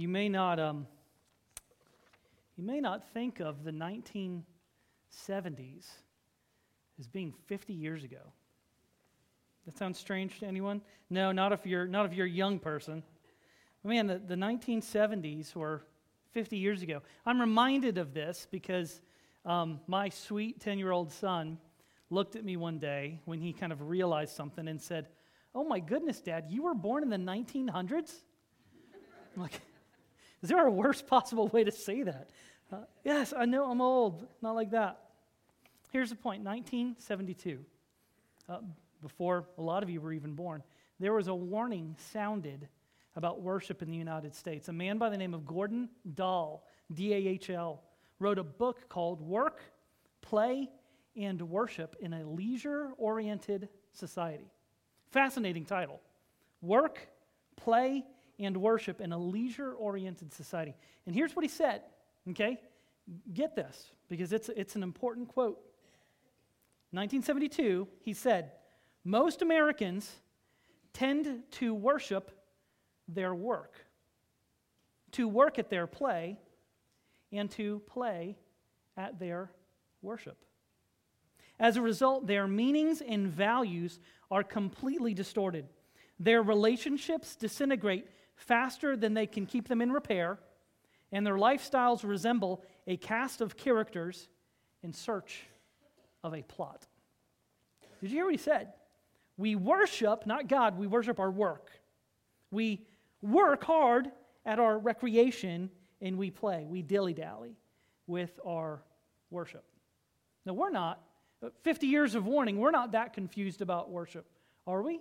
you may not um, you may not think of the 1970s as being 50 years ago. That sounds strange to anyone? No, not if you're not if you're a young person. Man, the, the 1970s were 50 years ago. I'm reminded of this because um, my sweet 10 year old son looked at me one day when he kind of realized something and said, Oh my goodness, Dad, you were born in the 1900s? I'm like, is there a worse possible way to say that? Uh, yes, I know I'm old. Not like that. Here's the point 1972, uh, before a lot of you were even born, there was a warning sounded about worship in the United States. A man by the name of Gordon Dahl, D A H L, wrote a book called Work, Play, and Worship in a Leisure Oriented Society. Fascinating title. Work, Play, and Worship in a Leisure Oriented Society. And here's what he said, okay? Get this, because it's, it's an important quote. 1972, he said, Most Americans tend to worship their work, to work at their play, and to play at their worship. As a result, their meanings and values are completely distorted. Their relationships disintegrate faster than they can keep them in repair, and their lifestyles resemble a cast of characters in search of a plot. Did you hear what he said? We worship, not God, we worship our work. We work hard at our recreation and we play. We dilly dally with our worship. Now, we're not, 50 years of warning, we're not that confused about worship, are we?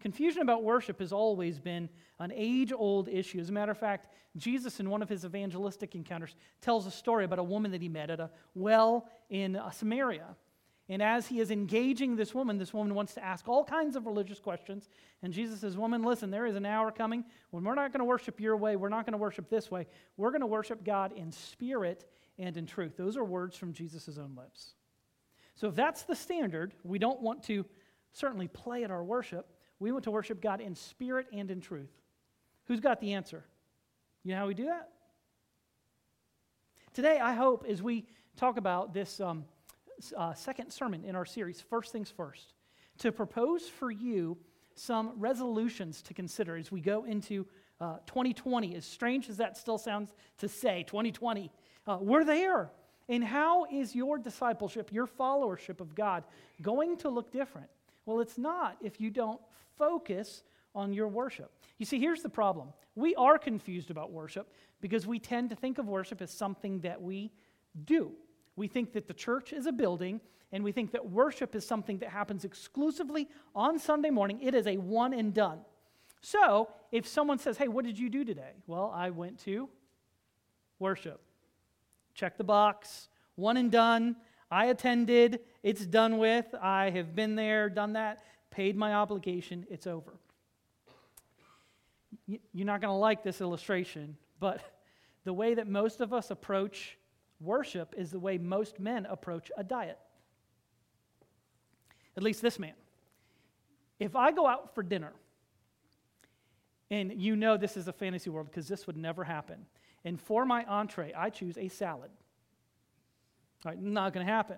Confusion about worship has always been an age old issue. As a matter of fact, Jesus, in one of his evangelistic encounters, tells a story about a woman that he met at a well in uh, Samaria. And as he is engaging this woman, this woman wants to ask all kinds of religious questions. And Jesus says, Woman, listen, there is an hour coming when we're not going to worship your way. We're not going to worship this way. We're going to worship God in spirit and in truth. Those are words from Jesus' own lips. So if that's the standard, we don't want to certainly play at our worship. We want to worship God in spirit and in truth. Who's got the answer? You know how we do that? Today, I hope, as we talk about this. Um, uh, second sermon in our series, First Things First, to propose for you some resolutions to consider as we go into uh, 2020. As strange as that still sounds to say, 2020, uh, we're there. And how is your discipleship, your followership of God, going to look different? Well, it's not if you don't focus on your worship. You see, here's the problem we are confused about worship because we tend to think of worship as something that we do. We think that the church is a building, and we think that worship is something that happens exclusively on Sunday morning. It is a one and done. So, if someone says, Hey, what did you do today? Well, I went to worship. Check the box, one and done. I attended, it's done with. I have been there, done that, paid my obligation, it's over. You're not going to like this illustration, but the way that most of us approach Worship is the way most men approach a diet. At least this man. If I go out for dinner, and you know this is a fantasy world because this would never happen, and for my entree, I choose a salad. All right, not going to happen.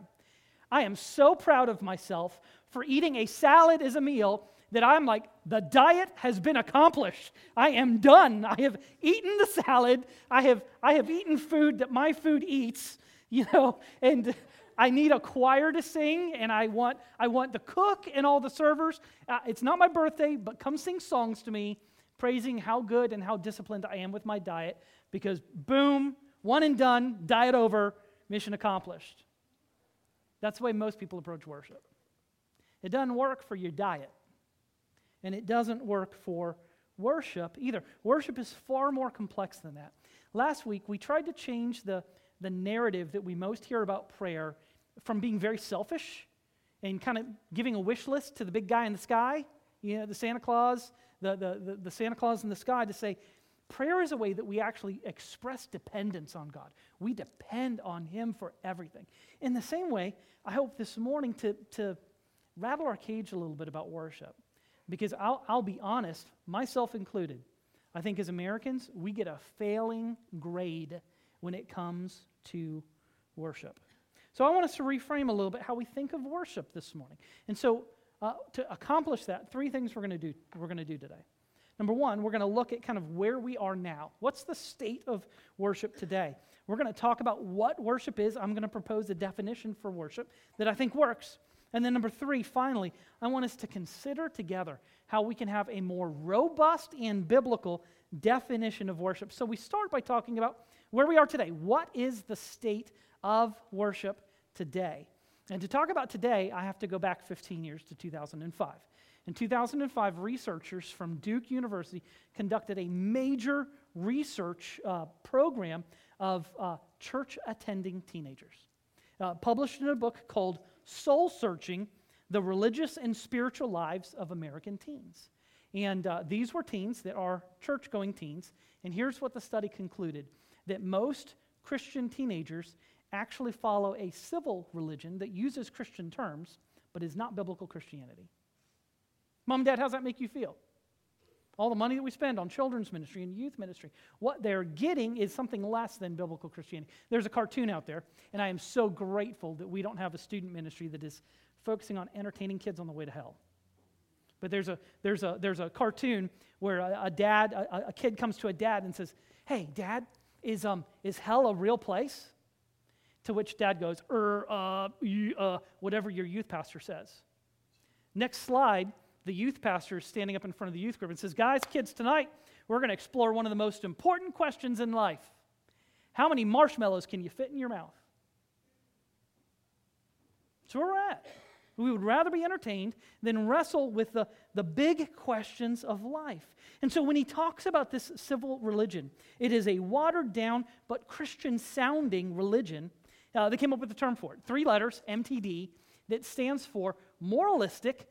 I am so proud of myself for eating a salad as a meal that I'm like, the diet has been accomplished. I am done. I have eaten the salad. I have, I have eaten food that my food eats, you know, and I need a choir to sing, and I want, I want the cook and all the servers. Uh, it's not my birthday, but come sing songs to me, praising how good and how disciplined I am with my diet, because boom, one and done, diet over, mission accomplished. That's the way most people approach worship. It doesn't work for your diet and it doesn't work for worship either. Worship is far more complex than that. Last week, we tried to change the, the narrative that we most hear about prayer from being very selfish and kind of giving a wish list to the big guy in the sky, you know, the Santa Claus, the, the, the, the Santa Claus in the sky, to say, prayer is a way that we actually express dependence on God. We depend on Him for everything. In the same way, I hope this morning to, to rattle our cage a little bit about worship. Because I'll, I'll be honest, myself included, I think as Americans, we get a failing grade when it comes to worship. So I want us to reframe a little bit how we think of worship this morning. And so uh, to accomplish that, three things we're going to do. We're going to do today. Number one, we're going to look at kind of where we are now. What's the state of worship today? We're going to talk about what worship is. I'm going to propose a definition for worship that I think works. And then, number three, finally, I want us to consider together how we can have a more robust and biblical definition of worship. So, we start by talking about where we are today. What is the state of worship today? And to talk about today, I have to go back 15 years to 2005. In 2005, researchers from Duke University conducted a major research uh, program of uh, church attending teenagers, uh, published in a book called Soul Searching The Religious and Spiritual Lives of American Teens. And uh, these were teens that are church going teens. And here's what the study concluded that most Christian teenagers actually follow a civil religion that uses Christian terms but is not biblical Christianity. Mom, and Dad, how's that make you feel? All the money that we spend on children's ministry and youth ministry, what they're getting is something less than biblical Christianity. There's a cartoon out there, and I am so grateful that we don't have a student ministry that is focusing on entertaining kids on the way to hell. But there's a, there's a, there's a cartoon where a, a dad, a, a, kid comes to a dad and says, Hey, dad, is, um, is hell a real place? To which dad goes, er, uh, uh, whatever your youth pastor says. Next slide the youth pastor is standing up in front of the youth group and says, Guys, kids, tonight we're going to explore one of the most important questions in life. How many marshmallows can you fit in your mouth? So where we're at. We would rather be entertained than wrestle with the, the big questions of life. And so when he talks about this civil religion, it is a watered down but Christian sounding religion. Uh, they came up with the term for it three letters, MTD, that stands for moralistic,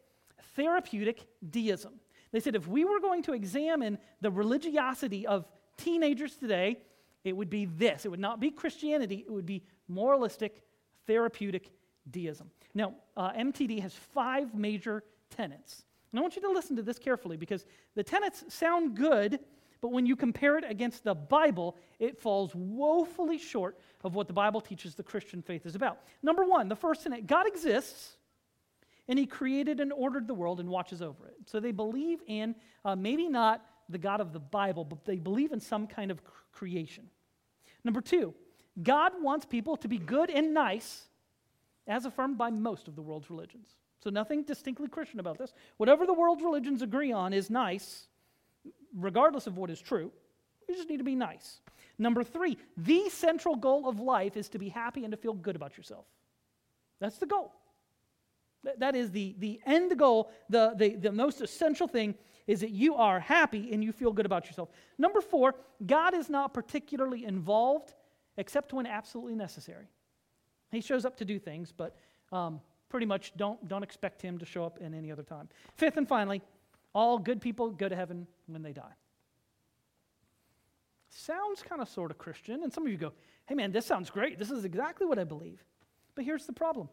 therapeutic deism. They said if we were going to examine the religiosity of teenagers today, it would be this. It would not be Christianity, it would be moralistic, therapeutic deism. Now, uh, MTD has five major tenets. And I want you to listen to this carefully because the tenets sound good, but when you compare it against the Bible, it falls woefully short of what the Bible teaches the Christian faith is about. Number one, the first tenet God exists and he created and ordered the world and watches over it. So they believe in uh, maybe not the God of the Bible, but they believe in some kind of creation. Number two, God wants people to be good and nice, as affirmed by most of the world's religions. So nothing distinctly Christian about this. Whatever the world's religions agree on is nice, regardless of what is true. We just need to be nice. Number three, the central goal of life is to be happy and to feel good about yourself. That's the goal. That is the, the end goal, the, the, the most essential thing is that you are happy and you feel good about yourself. Number four, God is not particularly involved except when absolutely necessary. He shows up to do things, but um, pretty much don't, don't expect him to show up in any other time. Fifth and finally, all good people go to heaven when they die. Sounds kind of sort of Christian, and some of you go, hey man, this sounds great. This is exactly what I believe. But here's the problem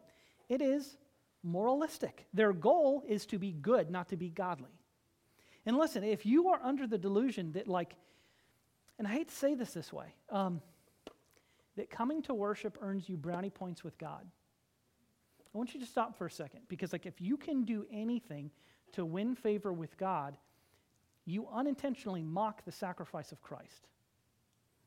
it is moralistic. Their goal is to be good, not to be godly. And listen, if you are under the delusion that, like, and I hate to say this this way, um, that coming to worship earns you brownie points with God, I want you to stop for a second because, like, if you can do anything to win favor with God, you unintentionally mock the sacrifice of Christ.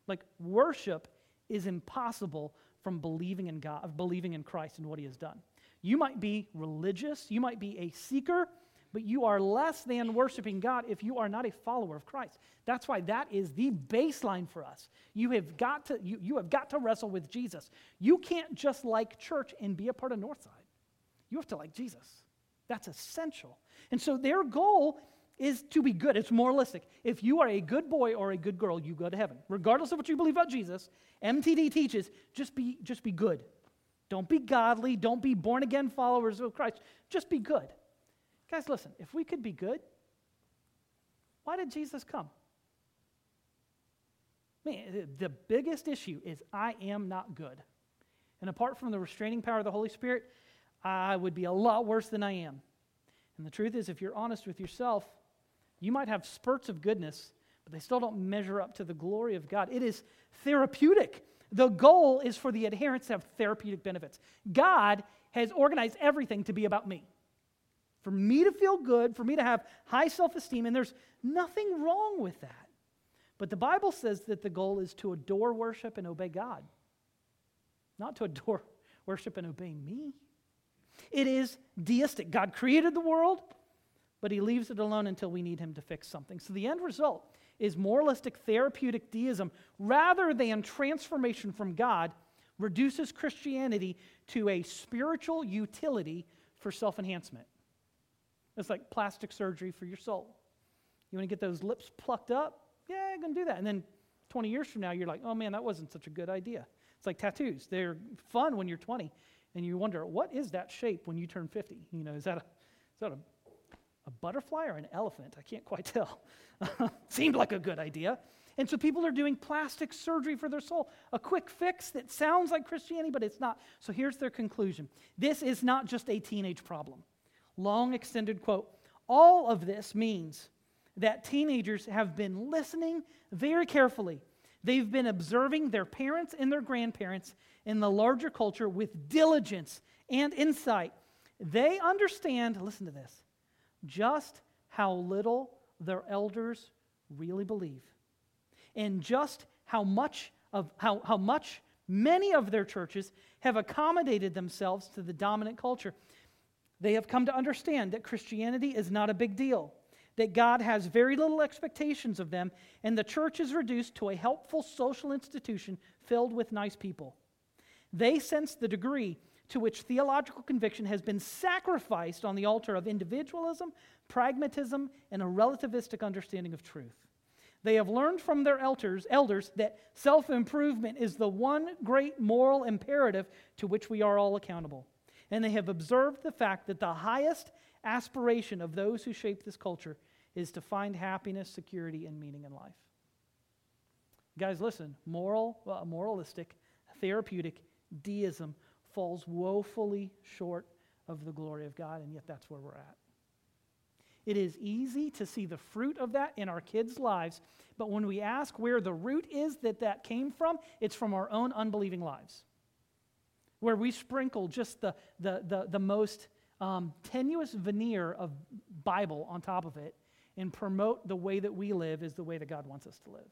Like, worship is impossible from believing in God, of believing in Christ and what He has done. You might be religious, you might be a seeker, but you are less than worshiping God if you are not a follower of Christ. That's why that is the baseline for us. You have got to, you, you have got to wrestle with Jesus. You can't just like church and be a part of Northside. You have to like Jesus. That's essential. And so their goal is to be good. It's moralistic. If you are a good boy or a good girl, you go to heaven. Regardless of what you believe about Jesus, MTD teaches just be, just be good. Don't be godly. Don't be born again followers of Christ. Just be good. Guys, listen, if we could be good, why did Jesus come? Man, the biggest issue is I am not good. And apart from the restraining power of the Holy Spirit, I would be a lot worse than I am. And the truth is, if you're honest with yourself, you might have spurts of goodness, but they still don't measure up to the glory of God. It is therapeutic. The goal is for the adherents to have therapeutic benefits. God has organized everything to be about me. For me to feel good, for me to have high self esteem, and there's nothing wrong with that. But the Bible says that the goal is to adore, worship, and obey God, not to adore, worship, and obey me. It is deistic. God created the world, but he leaves it alone until we need him to fix something. So the end result is moralistic therapeutic deism rather than transformation from God reduces Christianity to a spiritual utility for self enhancement. It's like plastic surgery for your soul. You want to get those lips plucked up? Yeah, I'm going to do that. And then 20 years from now, you're like, oh man, that wasn't such a good idea. It's like tattoos. They're fun when you're 20, and you wonder, what is that shape when you turn 50? You know, is that a, is that a a butterfly or an elephant? I can't quite tell. Seemed like a good idea. And so people are doing plastic surgery for their soul, a quick fix that sounds like Christianity, but it's not. So here's their conclusion this is not just a teenage problem. Long extended quote. All of this means that teenagers have been listening very carefully. They've been observing their parents and their grandparents in the larger culture with diligence and insight. They understand, listen to this, just how little their elders really believe. And just how much of how, how much many of their churches have accommodated themselves to the dominant culture. They have come to understand that christianity is not a big deal that god has very little expectations of them and the church is reduced to a helpful social institution filled with nice people. They sense the degree to which theological conviction has been sacrificed on the altar of individualism, pragmatism, and a relativistic understanding of truth. They have learned from their elders, elders that self improvement is the one great moral imperative to which we are all accountable. And they have observed the fact that the highest aspiration of those who shape this culture is to find happiness, security, and meaning in life. Guys, listen moral, uh, moralistic, therapeutic deism falls woefully short of the glory of God, and yet that's where we're at. It is easy to see the fruit of that in our kids' lives, but when we ask where the root is that that came from, it's from our own unbelieving lives. Where we sprinkle just the, the, the, the most um, tenuous veneer of Bible on top of it and promote the way that we live is the way that God wants us to live.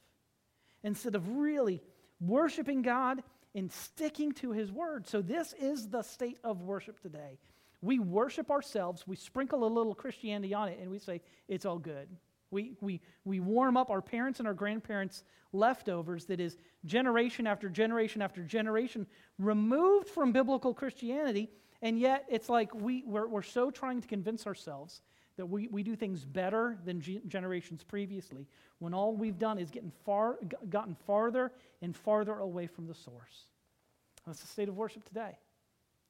Instead of really worshiping God in sticking to his word. So, this is the state of worship today. We worship ourselves, we sprinkle a little Christianity on it, and we say, it's all good. We, we, we warm up our parents and our grandparents' leftovers that is generation after generation after generation removed from biblical Christianity, and yet it's like we, we're, we're so trying to convince ourselves that we, we do things better than g- generations previously when all we've done is getting far, gotten farther and farther away from the source. That's the state of worship today.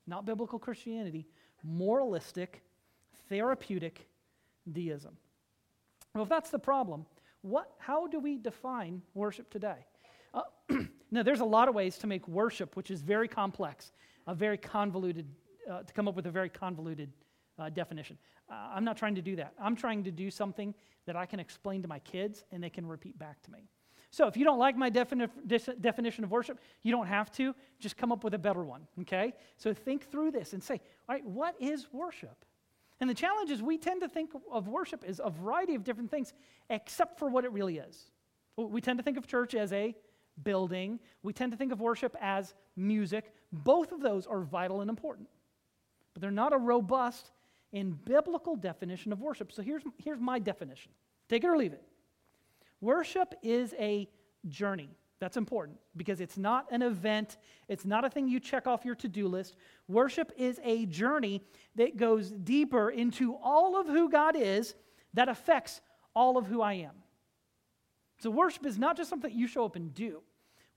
Not biblical Christianity, moralistic, therapeutic deism. Well, if that's the problem, what, how do we define worship today? Uh, now, there's a lot of ways to make worship, which is very complex, a very convoluted, uh, to come up with a very convoluted uh, definition. Uh, I'm not trying to do that. I'm trying to do something that I can explain to my kids and they can repeat back to me. So if you don't like my defini- definition of worship, you don't have to. Just come up with a better one, okay? So think through this and say, all right, what is worship? And the challenge is we tend to think of worship as a variety of different things, except for what it really is. We tend to think of church as a building, we tend to think of worship as music. Both of those are vital and important, but they're not a robust and biblical definition of worship. So here's, here's my definition take it or leave it. Worship is a journey. That's important because it's not an event, it's not a thing you check off your to do list. Worship is a journey that goes deeper into all of who God is that affects all of who I am. So, worship is not just something you show up and do.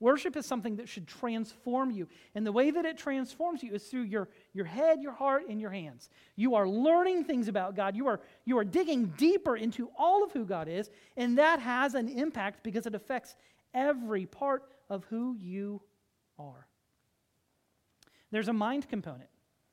Worship is something that should transform you. And the way that it transforms you is through your, your head, your heart, and your hands. You are learning things about God. You are, you are digging deeper into all of who God is, and that has an impact because it affects every part of who you are. There's a mind component.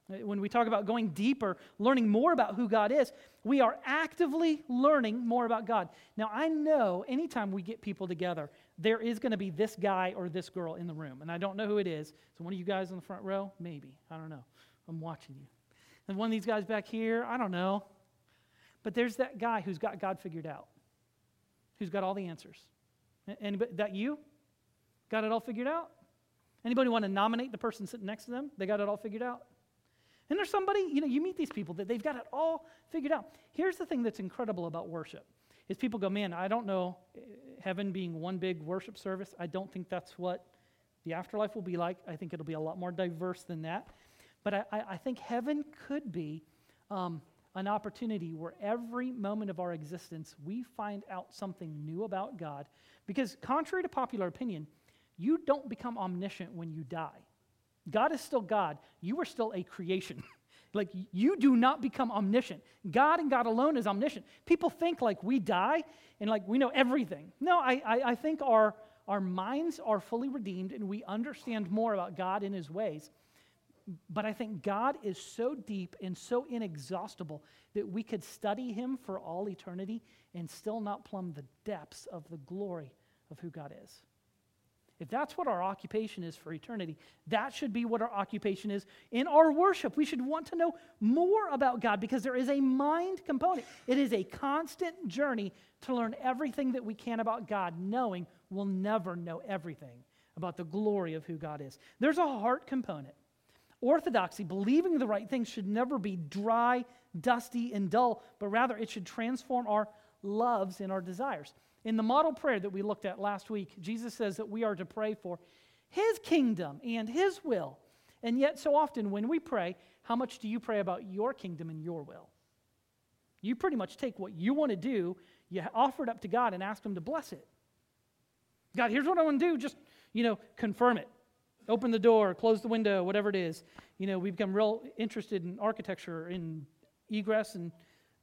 When we talk about going deeper, learning more about who God is, we are actively learning more about God. Now, I know anytime we get people together, there is going to be this guy or this girl in the room, and I don't know who it is. So, one of you guys in the front row, maybe. I don't know. I'm watching you. And one of these guys back here, I don't know. But there's that guy who's got God figured out, who's got all the answers. Anybody, that you? Got it all figured out? Anybody want to nominate the person sitting next to them? They got it all figured out? And there's somebody, you know, you meet these people that they've got it all figured out. Here's the thing that's incredible about worship is people go, man, I don't know, heaven being one big worship service, I don't think that's what the afterlife will be like. I think it'll be a lot more diverse than that. But I, I think heaven could be um, an opportunity where every moment of our existence we find out something new about God. Because, contrary to popular opinion, you don't become omniscient when you die. God is still God. You are still a creation. like, you do not become omniscient. God and God alone is omniscient. People think like we die and like we know everything. No, I, I, I think our, our minds are fully redeemed and we understand more about God and his ways. But I think God is so deep and so inexhaustible that we could study him for all eternity and still not plumb the depths of the glory of who God is. If that's what our occupation is for eternity, that should be what our occupation is in our worship. We should want to know more about God because there is a mind component. It is a constant journey to learn everything that we can about God, knowing we'll never know everything about the glory of who God is. There's a heart component. Orthodoxy, believing the right things, should never be dry, dusty, and dull, but rather it should transform our loves and our desires. In the model prayer that we looked at last week, Jesus says that we are to pray for His kingdom and His will. And yet, so often when we pray, how much do you pray about your kingdom and your will? You pretty much take what you want to do, you offer it up to God and ask Him to bless it. God, here's what I want to do. Just, you know, confirm it. Open the door, close the window, whatever it is. You know, we've become real interested in architecture, in egress and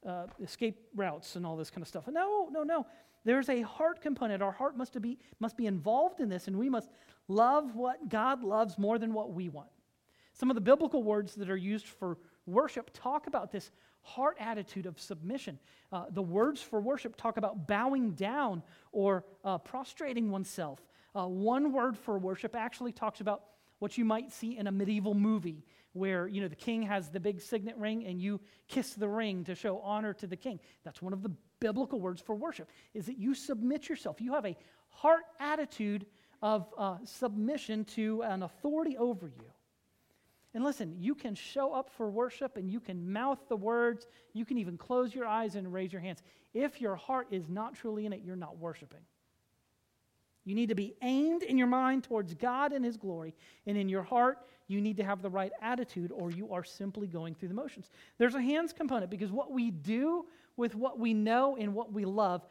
uh, escape routes and all this kind of stuff. No, no, no. There's a heart component. Our heart must be, must be involved in this, and we must love what God loves more than what we want. Some of the biblical words that are used for worship talk about this heart attitude of submission. Uh, the words for worship talk about bowing down or uh, prostrating oneself. Uh, one word for worship actually talks about what you might see in a medieval movie where you know the king has the big signet ring and you kiss the ring to show honor to the king that's one of the biblical words for worship is that you submit yourself. You have a heart attitude of uh, submission to an authority over you. And listen you can show up for worship and you can mouth the words. You can even close your eyes and raise your hands. If your heart is not truly in it you're not worshiping. You need to be aimed in your mind towards God and His glory. And in your heart, you need to have the right attitude, or you are simply going through the motions. There's a hands component because what we do with what we know and what we love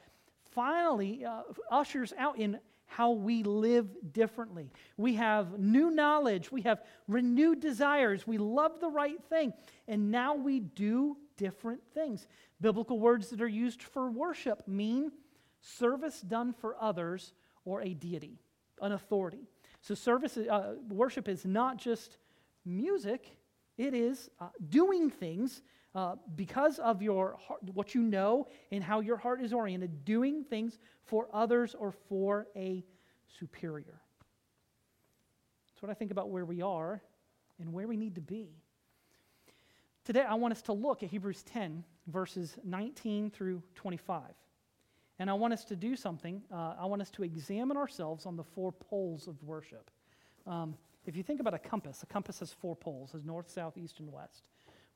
finally uh, ushers out in how we live differently. We have new knowledge, we have renewed desires, we love the right thing, and now we do different things. Biblical words that are used for worship mean service done for others or a deity, an authority. So, service, uh, worship is not just music, it is uh, doing things uh, because of your heart, what you know and how your heart is oriented, doing things for others or for a superior. That's what I think about where we are and where we need to be. Today, I want us to look at Hebrews 10, verses 19 through 25. And I want us to do something. Uh, I want us to examine ourselves on the four poles of worship. Um, if you think about a compass, a compass has four poles, has north, south, east, and west.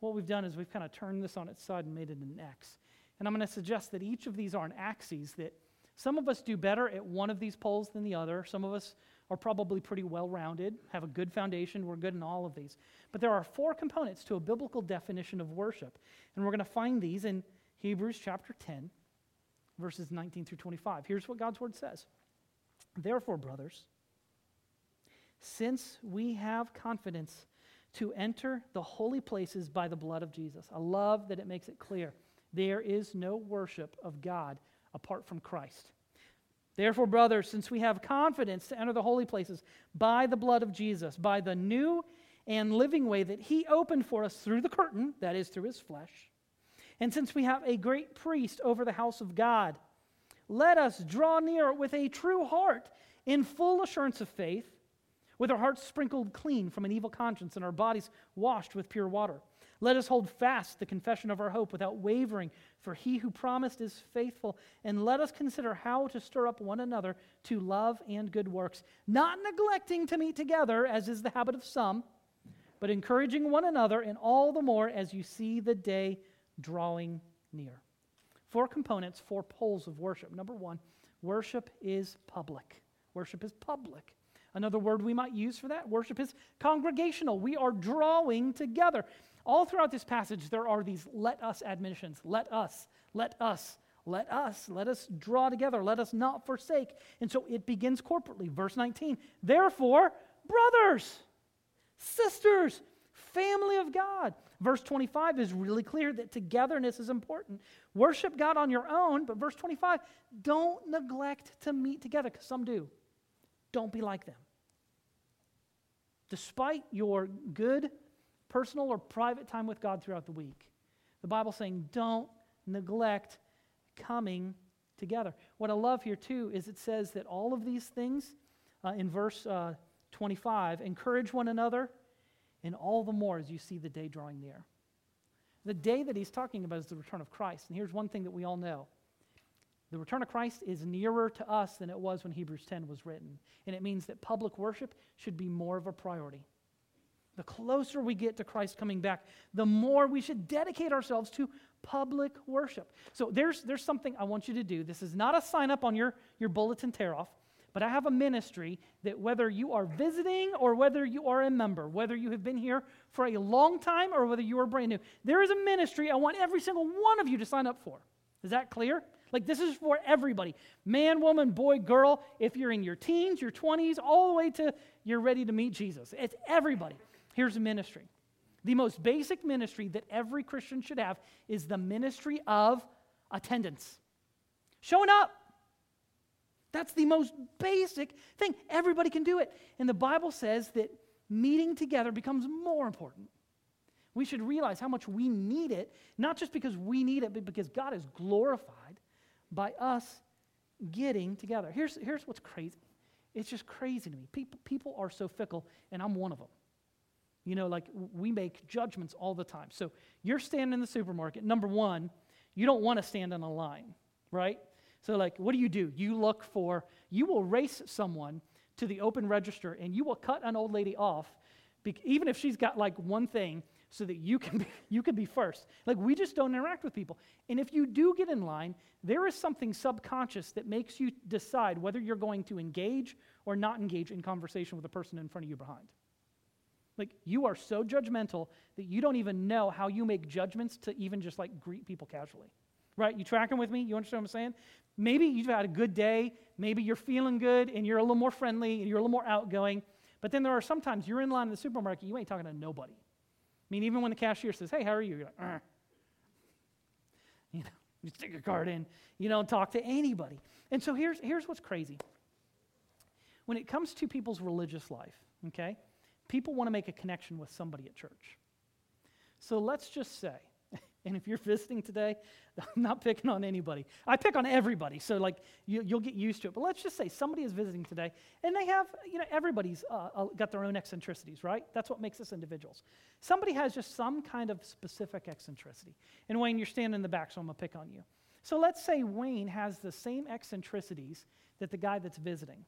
What we've done is we've kind of turned this on its side and made it an X. And I'm going to suggest that each of these are an axes that some of us do better at one of these poles than the other. Some of us are probably pretty well rounded, have a good foundation. We're good in all of these. But there are four components to a biblical definition of worship. And we're going to find these in Hebrews chapter 10, verses 19 through 25. Here's what God's word says Therefore, brothers, since we have confidence to enter the holy places by the blood of Jesus, I love that it makes it clear there is no worship of God apart from Christ. Therefore, brothers, since we have confidence to enter the holy places by the blood of Jesus, by the new and living way that he opened for us through the curtain, that is, through his flesh. And since we have a great priest over the house of God, let us draw near with a true heart in full assurance of faith, with our hearts sprinkled clean from an evil conscience and our bodies washed with pure water. Let us hold fast the confession of our hope without wavering, for he who promised is faithful. And let us consider how to stir up one another to love and good works, not neglecting to meet together, as is the habit of some, but encouraging one another, and all the more as you see the day drawing near. Four components, four poles of worship. Number one, worship is public. Worship is public. Another word we might use for that, worship is congregational. We are drawing together. All throughout this passage, there are these let us admonitions. Let us, let us, let us, let us draw together, let us not forsake. And so it begins corporately. Verse 19, therefore, brothers, sisters, family of God. Verse 25 is really clear that togetherness is important. Worship God on your own, but verse 25, don't neglect to meet together, because some do. Don't be like them. Despite your good personal or private time with God throughout the week. The Bible's saying don't neglect coming together. What I love here too is it says that all of these things uh, in verse uh, 25 encourage one another, and all the more as you see the day drawing near. The day that he's talking about is the return of Christ. And here's one thing that we all know the return of Christ is nearer to us than it was when Hebrews 10 was written. And it means that public worship should be more of a priority. The closer we get to Christ coming back, the more we should dedicate ourselves to public worship. So there's, there's something I want you to do. This is not a sign up on your, your bulletin tear off, but I have a ministry that whether you are visiting or whether you are a member, whether you have been here for a long time or whether you are brand new, there is a ministry I want every single one of you to sign up for. Is that clear? Like, this is for everybody man, woman, boy, girl. If you're in your teens, your 20s, all the way to you're ready to meet Jesus. It's everybody. Here's a ministry. The most basic ministry that every Christian should have is the ministry of attendance. Showing up. That's the most basic thing. Everybody can do it. And the Bible says that meeting together becomes more important. We should realize how much we need it, not just because we need it, but because God is glorified by us getting together. Here's, here's what's crazy it's just crazy to me. People, people are so fickle, and I'm one of them. You know, like we make judgments all the time. So you're standing in the supermarket. Number one, you don't want to stand in a line, right? So, like, what do you do? You look for, you will race someone to the open register and you will cut an old lady off, even if she's got like one thing, so that you can be, you can be first. Like, we just don't interact with people. And if you do get in line, there is something subconscious that makes you decide whether you're going to engage or not engage in conversation with the person in front of you behind. Like, you are so judgmental that you don't even know how you make judgments to even just like greet people casually. Right? You tracking with me? You understand what I'm saying? Maybe you've had a good day. Maybe you're feeling good and you're a little more friendly and you're a little more outgoing. But then there are sometimes you're in line in the supermarket, you ain't talking to nobody. I mean, even when the cashier says, Hey, how are you? You're like, Arr. You know, you stick your card in. You don't talk to anybody. And so here's, here's what's crazy. When it comes to people's religious life, okay? people want to make a connection with somebody at church. So let's just say, and if you're visiting today, I'm not picking on anybody. I pick on everybody, so like you, will get used to it. But let's just say somebody is visiting today, and they have, you know, everybody's uh, uh, got their own eccentricities, right? That's what makes us individuals. Somebody has just some kind of specific eccentricity. And Wayne, you're standing in the back, so I'm gonna pick on you. So let's say Wayne has the same eccentricities that the guy that's visiting.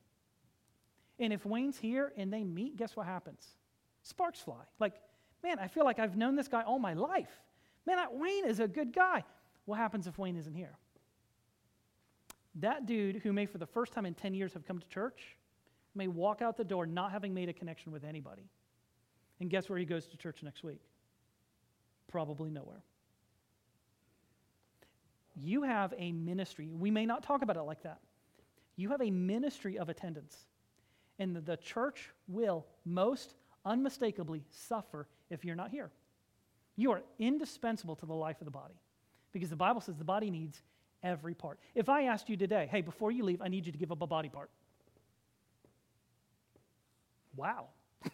And if Wayne's here and they meet, guess what happens? Sparks fly. Like, man, I feel like I've known this guy all my life. Man, that Wayne is a good guy. What happens if Wayne isn't here? That dude who may for the first time in 10 years have come to church may walk out the door not having made a connection with anybody. And guess where he goes to church next week? Probably nowhere. You have a ministry. We may not talk about it like that. You have a ministry of attendance. And the church will most unmistakably suffer if you're not here. You are indispensable to the life of the body because the Bible says the body needs every part. If I asked you today, hey, before you leave, I need you to give up a body part. Wow.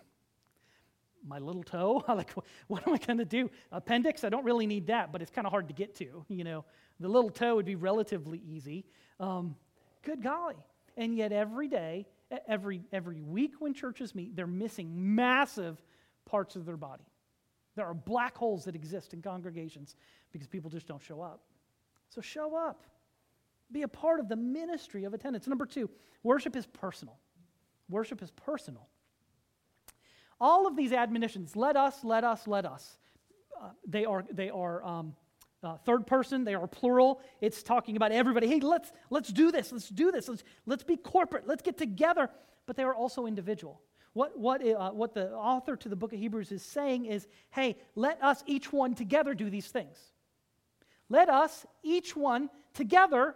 my little toe. like, what am I going to do? Appendix, I don't really need that, but it's kind of hard to get to. You know, the little toe would be relatively easy. Um, good golly. And yet, every day, every, every week when churches meet, they're missing massive parts of their body. There are black holes that exist in congregations because people just don't show up. So, show up. Be a part of the ministry of attendance. Number two, worship is personal. Worship is personal. All of these admonitions, let us, let us, let us, uh, they are, they are um, uh, third person, they are plural. It's talking about everybody. Hey, let's, let's do this, let's do this, let's, let's be corporate, let's get together. But they are also individual. What, what, uh, what the author to the book of Hebrews is saying is hey, let us each one together do these things. Let us each one together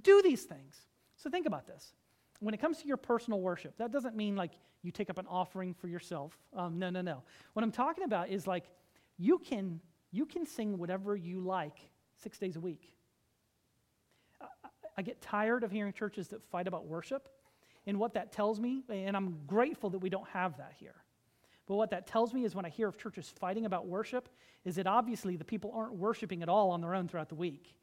do these things. So think about this. When it comes to your personal worship, that doesn't mean like you take up an offering for yourself. Um, no, no, no. What I'm talking about is like you can you can sing whatever you like six days a week. I, I get tired of hearing churches that fight about worship, and what that tells me, and I'm grateful that we don't have that here. But what that tells me is when I hear of churches fighting about worship, is that obviously the people aren't worshiping at all on their own throughout the week.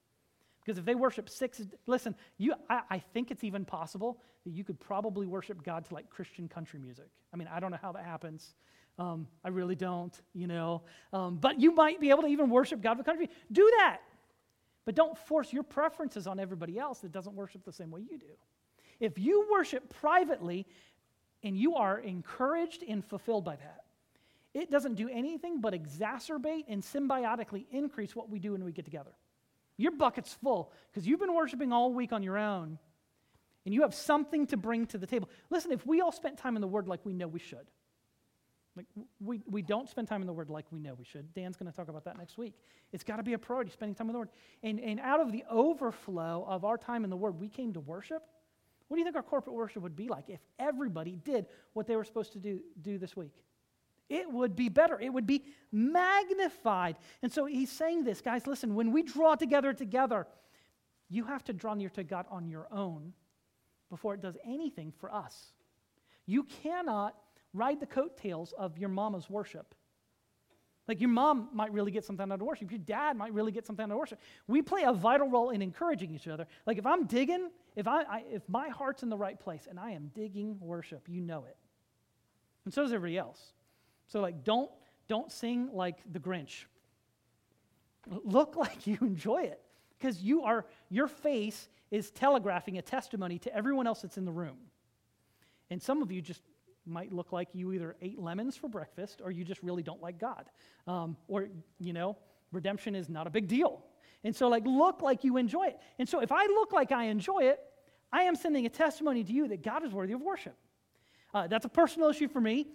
Because if they worship six, listen, you, I, I, think it's even possible that you could probably worship God to like Christian country music. I mean, I don't know how that happens. Um, I really don't, you know. Um, but you might be able to even worship God with country. Do that. But don't force your preferences on everybody else that doesn't worship the same way you do. If you worship privately and you are encouraged and fulfilled by that, it doesn't do anything but exacerbate and symbiotically increase what we do when we get together. Your bucket's full because you've been worshiping all week on your own and you have something to bring to the table. Listen, if we all spent time in the Word like we know we should, like we, we don't spend time in the Word like we know we should. Dan's going to talk about that next week. It's got to be a priority, spending time in the Word. And, and out of the overflow of our time in the Word, we came to worship. What do you think our corporate worship would be like if everybody did what they were supposed to do, do this week? it would be better. It would be magnified. And so he's saying this, guys, listen, when we draw together together, you have to draw near to God on your own before it does anything for us. You cannot ride the coattails of your mama's worship. Like your mom might really get something out of worship. Your dad might really get something out of worship. We play a vital role in encouraging each other. Like if I'm digging, if I, I if my heart's in the right place and I am digging worship, you know it. And so does everybody else. So, like, don't, don't sing like the Grinch. Look like you enjoy it because you are, your face is telegraphing a testimony to everyone else that's in the room. And some of you just might look like you either ate lemons for breakfast or you just really don't like God. Um, or, you know, redemption is not a big deal. And so, like, look like you enjoy it. And so, if I look like I enjoy it, I am sending a testimony to you that God is worthy of worship. Uh, that's a personal issue for me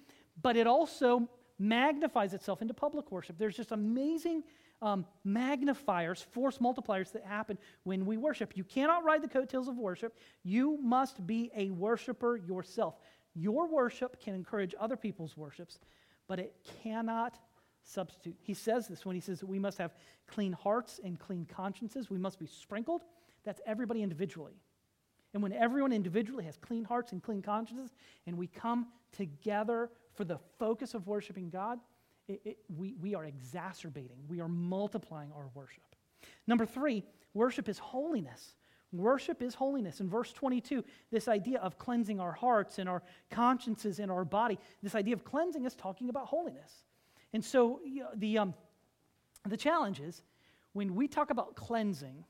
but it also magnifies itself into public worship. There's just amazing um, magnifiers, force multipliers that happen when we worship. You cannot ride the coattails of worship. You must be a worshiper yourself. Your worship can encourage other people's worships, but it cannot substitute. He says this when he says that we must have clean hearts and clean consciences. We must be sprinkled. That's everybody individually. And when everyone individually has clean hearts and clean consciences, and we come together for the focus of worshiping God, it, it, we, we are exacerbating, we are multiplying our worship. Number three, worship is holiness. Worship is holiness. In verse 22, this idea of cleansing our hearts and our consciences and our body, this idea of cleansing is talking about holiness. And so you know, the, um, the challenge is when we talk about cleansing,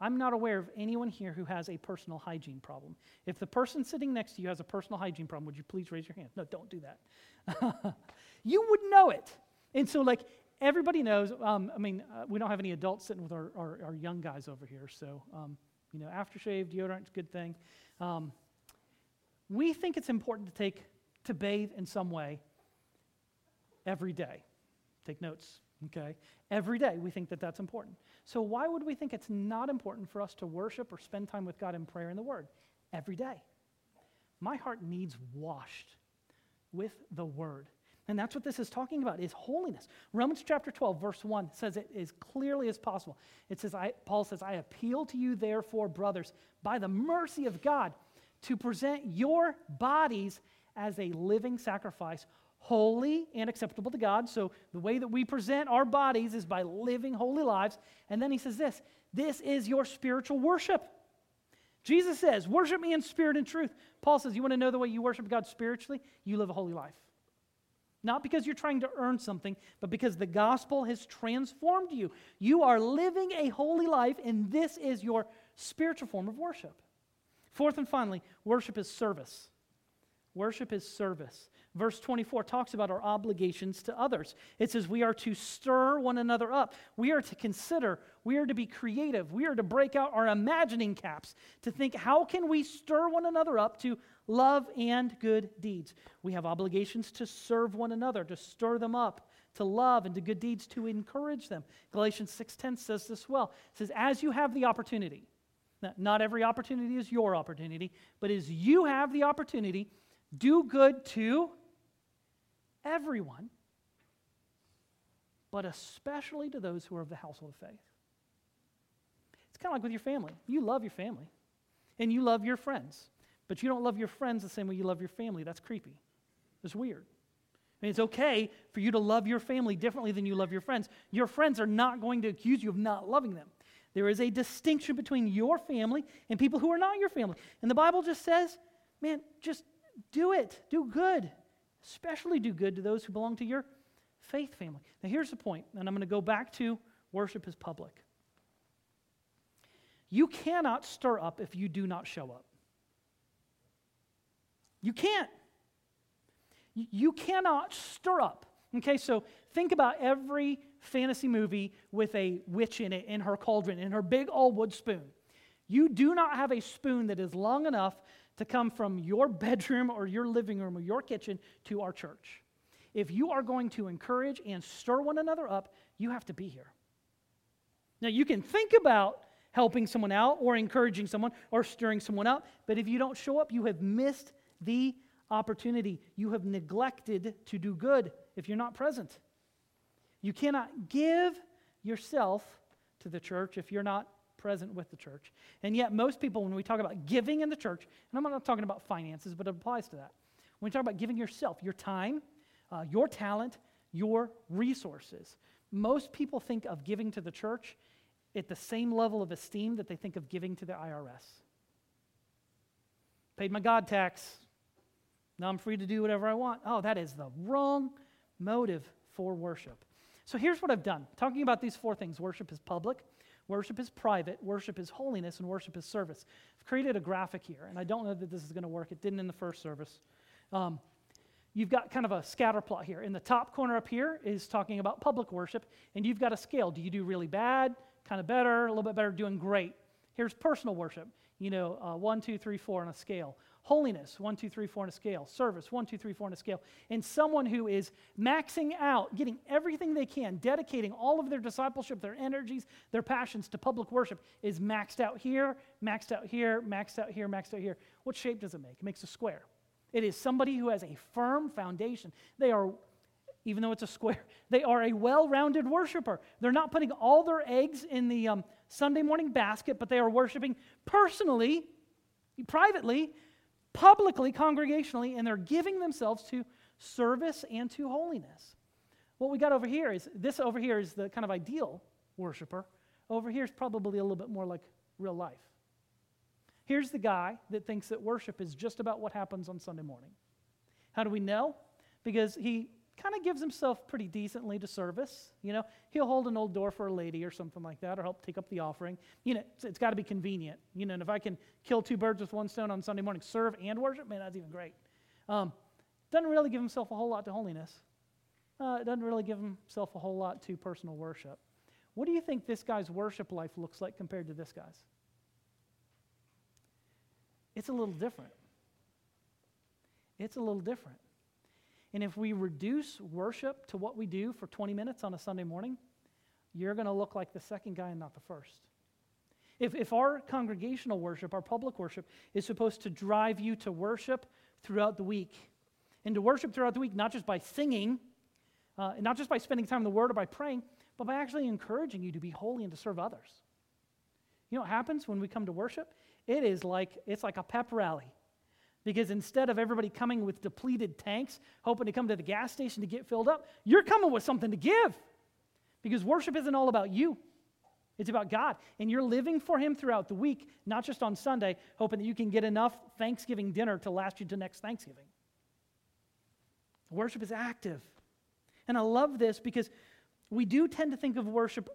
I'm not aware of anyone here who has a personal hygiene problem. If the person sitting next to you has a personal hygiene problem, would you please raise your hand? No, don't do that. you would know it. And so, like, everybody knows. Um, I mean, uh, we don't have any adults sitting with our, our, our young guys over here. So, um, you know, aftershave, deodorant is a good thing. Um, we think it's important to take, to bathe in some way every day. Take notes, okay? Every day we think that that's important. So, why would we think it's not important for us to worship or spend time with God in prayer and the Word every day? My heart needs washed with the Word. And that's what this is talking about is holiness. Romans chapter 12 verse 1 says it as clearly as possible. It says I, Paul says I appeal to you therefore brothers by the mercy of God to present your bodies as a living sacrifice holy and acceptable to God. So the way that we present our bodies is by living holy lives. And then he says this this is your spiritual worship. Jesus says, Worship me in spirit and truth. Paul says, You want to know the way you worship God spiritually? You live a holy life. Not because you're trying to earn something, but because the gospel has transformed you. You are living a holy life, and this is your spiritual form of worship. Fourth and finally, worship is service. Worship is service. Verse 24 talks about our obligations to others. It says we are to stir one another up. We are to consider. We are to be creative. We are to break out our imagining caps to think how can we stir one another up to love and good deeds. We have obligations to serve one another, to stir them up, to love and to good deeds to encourage them. Galatians 6:10 says this well. It says as you have the opportunity. Not every opportunity is your opportunity, but as you have the opportunity, do good to everyone, but especially to those who are of the household of faith. It's kind of like with your family. You love your family, and you love your friends, but you don't love your friends the same way you love your family. That's creepy. It's weird. I mean, it's okay for you to love your family differently than you love your friends. Your friends are not going to accuse you of not loving them. There is a distinction between your family and people who are not your family. And the Bible just says, man, just do it. Do good. Especially do good to those who belong to your faith family. Now, here's the point, and I'm going to go back to worship is public. You cannot stir up if you do not show up. You can't. You cannot stir up. Okay, so think about every fantasy movie with a witch in it in her cauldron, in her big old wood spoon. You do not have a spoon that is long enough to come from your bedroom or your living room or your kitchen to our church. If you are going to encourage and stir one another up, you have to be here. Now, you can think about helping someone out or encouraging someone or stirring someone up, but if you don't show up, you have missed the opportunity. You have neglected to do good if you're not present. You cannot give yourself to the church if you're not present with the church. And yet, most people, when we talk about giving in the church, and I'm not talking about finances, but it applies to that. When we talk about giving yourself, your time, uh, your talent, your resources, most people think of giving to the church at the same level of esteem that they think of giving to the IRS. Paid my God tax. Now I'm free to do whatever I want. Oh, that is the wrong motive for worship. So here's what I've done. Talking about these four things worship is public, Worship is private, worship is holiness, and worship is service. I've created a graphic here, and I don't know that this is going to work. It didn't in the first service. Um, you've got kind of a scatter plot here. In the top corner up here is talking about public worship, and you've got a scale. Do you do really bad, kind of better, a little bit better, doing great? Here's personal worship. You know, uh, one, two, three, four on a scale. Holiness, one, two, three, four on a scale. Service, one, two, three, four on a scale. And someone who is maxing out, getting everything they can, dedicating all of their discipleship, their energies, their passions to public worship is maxed out here, maxed out here, maxed out here, maxed out here. What shape does it make? It makes a square. It is somebody who has a firm foundation. They are, even though it's a square, they are a well rounded worshiper. They're not putting all their eggs in the um, Sunday morning basket, but they are worshiping personally, privately, publicly, congregationally, and they're giving themselves to service and to holiness. What we got over here is this over here is the kind of ideal worshiper. Over here is probably a little bit more like real life. Here's the guy that thinks that worship is just about what happens on Sunday morning. How do we know? Because he kind of gives himself pretty decently to service. You know, he'll hold an old door for a lady or something like that, or help take up the offering. You know, it's, it's got to be convenient. You know, and if I can kill two birds with one stone on Sunday morning, serve and worship, man, that's even great. Um, doesn't really give himself a whole lot to holiness. Uh, doesn't really give himself a whole lot to personal worship. What do you think this guy's worship life looks like compared to this guy's? It's a little different. It's a little different. And if we reduce worship to what we do for 20 minutes on a Sunday morning, you're going to look like the second guy and not the first. If, if our congregational worship, our public worship, is supposed to drive you to worship throughout the week, and to worship throughout the week, not just by singing, uh, not just by spending time in the Word or by praying, but by actually encouraging you to be holy and to serve others. You know what happens when we come to worship? It is like it's like a pep rally. Because instead of everybody coming with depleted tanks, hoping to come to the gas station to get filled up, you're coming with something to give. Because worship isn't all about you, it's about God. And you're living for Him throughout the week, not just on Sunday, hoping that you can get enough Thanksgiving dinner to last you to next Thanksgiving. Worship is active. And I love this because we do tend to think of worship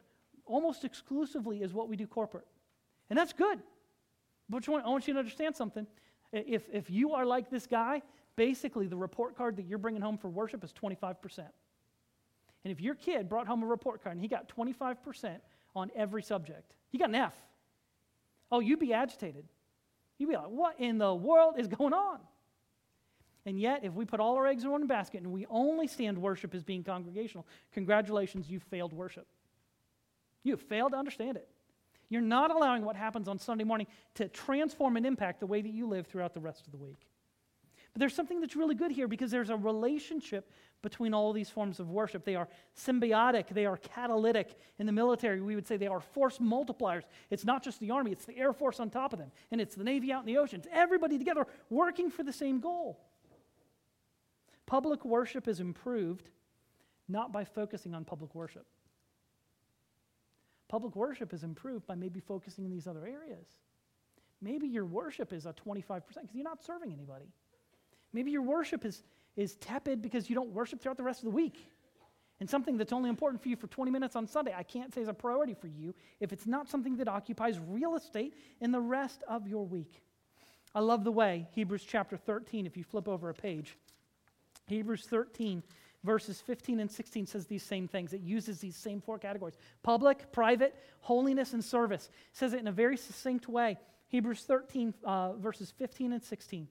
almost exclusively as what we do corporate. And that's good. But I want you to understand something. If, if you are like this guy, basically the report card that you're bringing home for worship is 25%. And if your kid brought home a report card and he got 25% on every subject, he got an F. Oh, you'd be agitated. You'd be like, what in the world is going on? And yet, if we put all our eggs in one basket and we only stand worship as being congregational, congratulations, you failed worship. You have failed to understand it. You're not allowing what happens on Sunday morning to transform and impact the way that you live throughout the rest of the week. But there's something that's really good here because there's a relationship between all these forms of worship. They are symbiotic, they are catalytic. In the military, we would say they are force multipliers. It's not just the Army, it's the Air Force on top of them, and it's the Navy out in the oceans. Everybody together working for the same goal. Public worship is improved not by focusing on public worship. Public worship is improved by maybe focusing in these other areas. Maybe your worship is a 25% because you're not serving anybody. Maybe your worship is, is tepid because you don't worship throughout the rest of the week. And something that's only important for you for 20 minutes on Sunday, I can't say is a priority for you if it's not something that occupies real estate in the rest of your week. I love the way Hebrews chapter 13, if you flip over a page, Hebrews 13 verses 15 and 16 says these same things. It uses these same four categories public, private, holiness, and service. It says it in a very succinct way. Hebrews 13, uh, verses 15 and 16.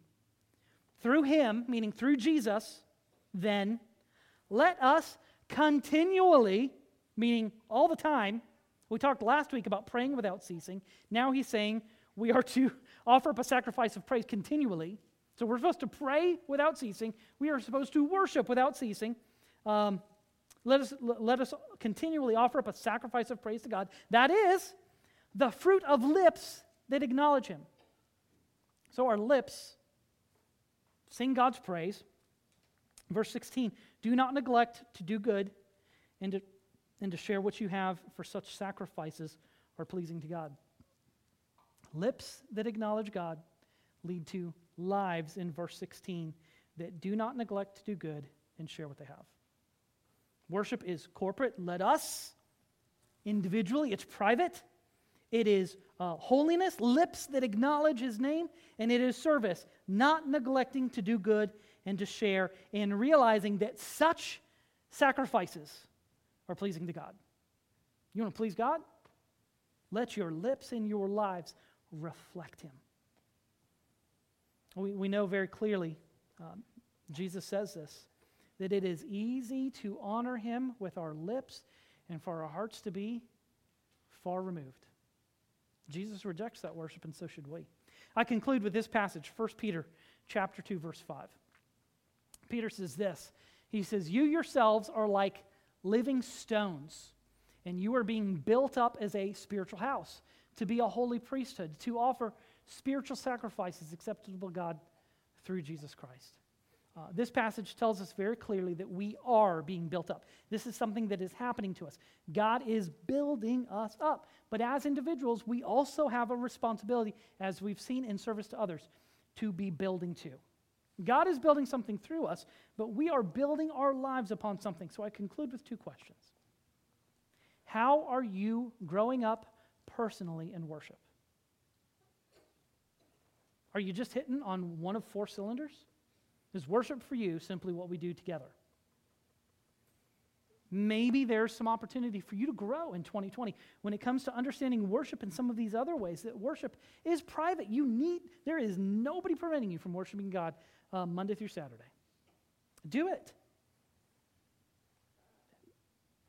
Through him, meaning through Jesus, then, let us continually, meaning all the time, we talked last week about praying without ceasing. Now he's saying we are to offer up a sacrifice of praise continually. So we're supposed to pray without ceasing. We are supposed to worship without ceasing. Um, let, us, let us continually offer up a sacrifice of praise to God. That is the fruit of lips that acknowledge Him. So our lips sing God's praise. Verse 16 Do not neglect to do good and to, and to share what you have, for such sacrifices are pleasing to God. Lips that acknowledge God lead to lives in verse 16 that do not neglect to do good and share what they have. Worship is corporate. Let us individually, it's private. It is uh, holiness, lips that acknowledge his name, and it is service, not neglecting to do good and to share, and realizing that such sacrifices are pleasing to God. You want to please God? Let your lips and your lives reflect him. We, we know very clearly, um, Jesus says this, that it is easy to honor him with our lips and for our hearts to be far removed. Jesus rejects that worship, and so should we. I conclude with this passage, 1 Peter chapter 2, verse 5. Peter says this. He says, You yourselves are like living stones, and you are being built up as a spiritual house, to be a holy priesthood, to offer spiritual sacrifices acceptable to God through Jesus Christ. Uh, this passage tells us very clearly that we are being built up. This is something that is happening to us. God is building us up. But as individuals, we also have a responsibility, as we've seen in service to others, to be building too. God is building something through us, but we are building our lives upon something. So I conclude with two questions How are you growing up personally in worship? Are you just hitting on one of four cylinders? Is worship for you simply what we do together? Maybe there's some opportunity for you to grow in 2020 when it comes to understanding worship in some of these other ways that worship is private. You need, there is nobody preventing you from worshiping God uh, Monday through Saturday. Do it.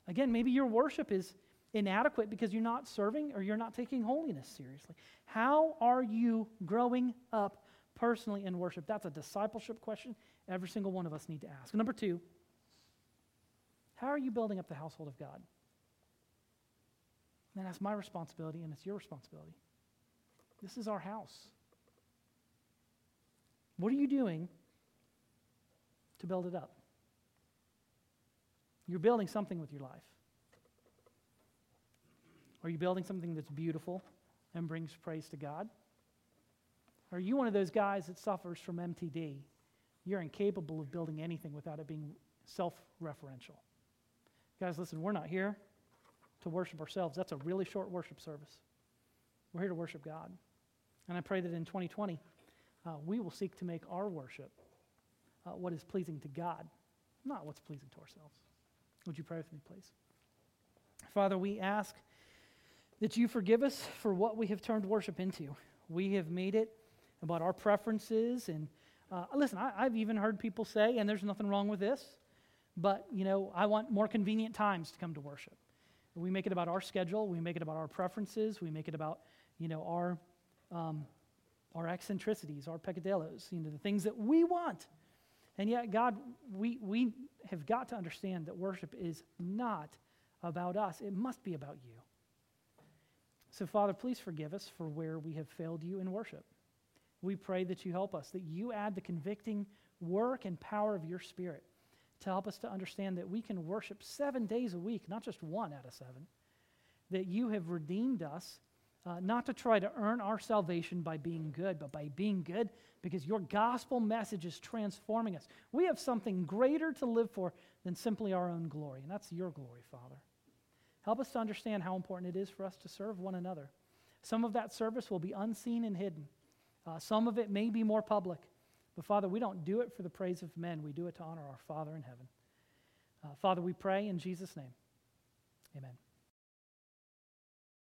Again, maybe your worship is inadequate because you're not serving or you're not taking holiness seriously. How are you growing up personally in worship? That's a discipleship question every single one of us need to ask. Number two, how are you building up the household of God? And that's my responsibility and it's your responsibility. This is our house. What are you doing to build it up? You're building something with your life. Are you building something that's beautiful and brings praise to God? Are you one of those guys that suffers from MTD? You're incapable of building anything without it being self referential. Guys, listen, we're not here to worship ourselves. That's a really short worship service. We're here to worship God. And I pray that in 2020, uh, we will seek to make our worship uh, what is pleasing to God, not what's pleasing to ourselves. Would you pray with me, please? Father, we ask that you forgive us for what we have turned worship into. We have made it about our preferences. And uh, listen, I, I've even heard people say, and there's nothing wrong with this, but, you know, I want more convenient times to come to worship. We make it about our schedule. We make it about our preferences. We make it about, you know, our, um, our eccentricities, our peccadillos, you know, the things that we want. And yet, God, we, we have got to understand that worship is not about us. It must be about you. So, Father, please forgive us for where we have failed you in worship. We pray that you help us, that you add the convicting work and power of your Spirit to help us to understand that we can worship seven days a week, not just one out of seven. That you have redeemed us, uh, not to try to earn our salvation by being good, but by being good because your gospel message is transforming us. We have something greater to live for than simply our own glory, and that's your glory, Father. Help us to understand how important it is for us to serve one another. Some of that service will be unseen and hidden, uh, some of it may be more public. But Father, we don't do it for the praise of men, we do it to honor our Father in heaven. Uh, Father, we pray in Jesus' name. Amen.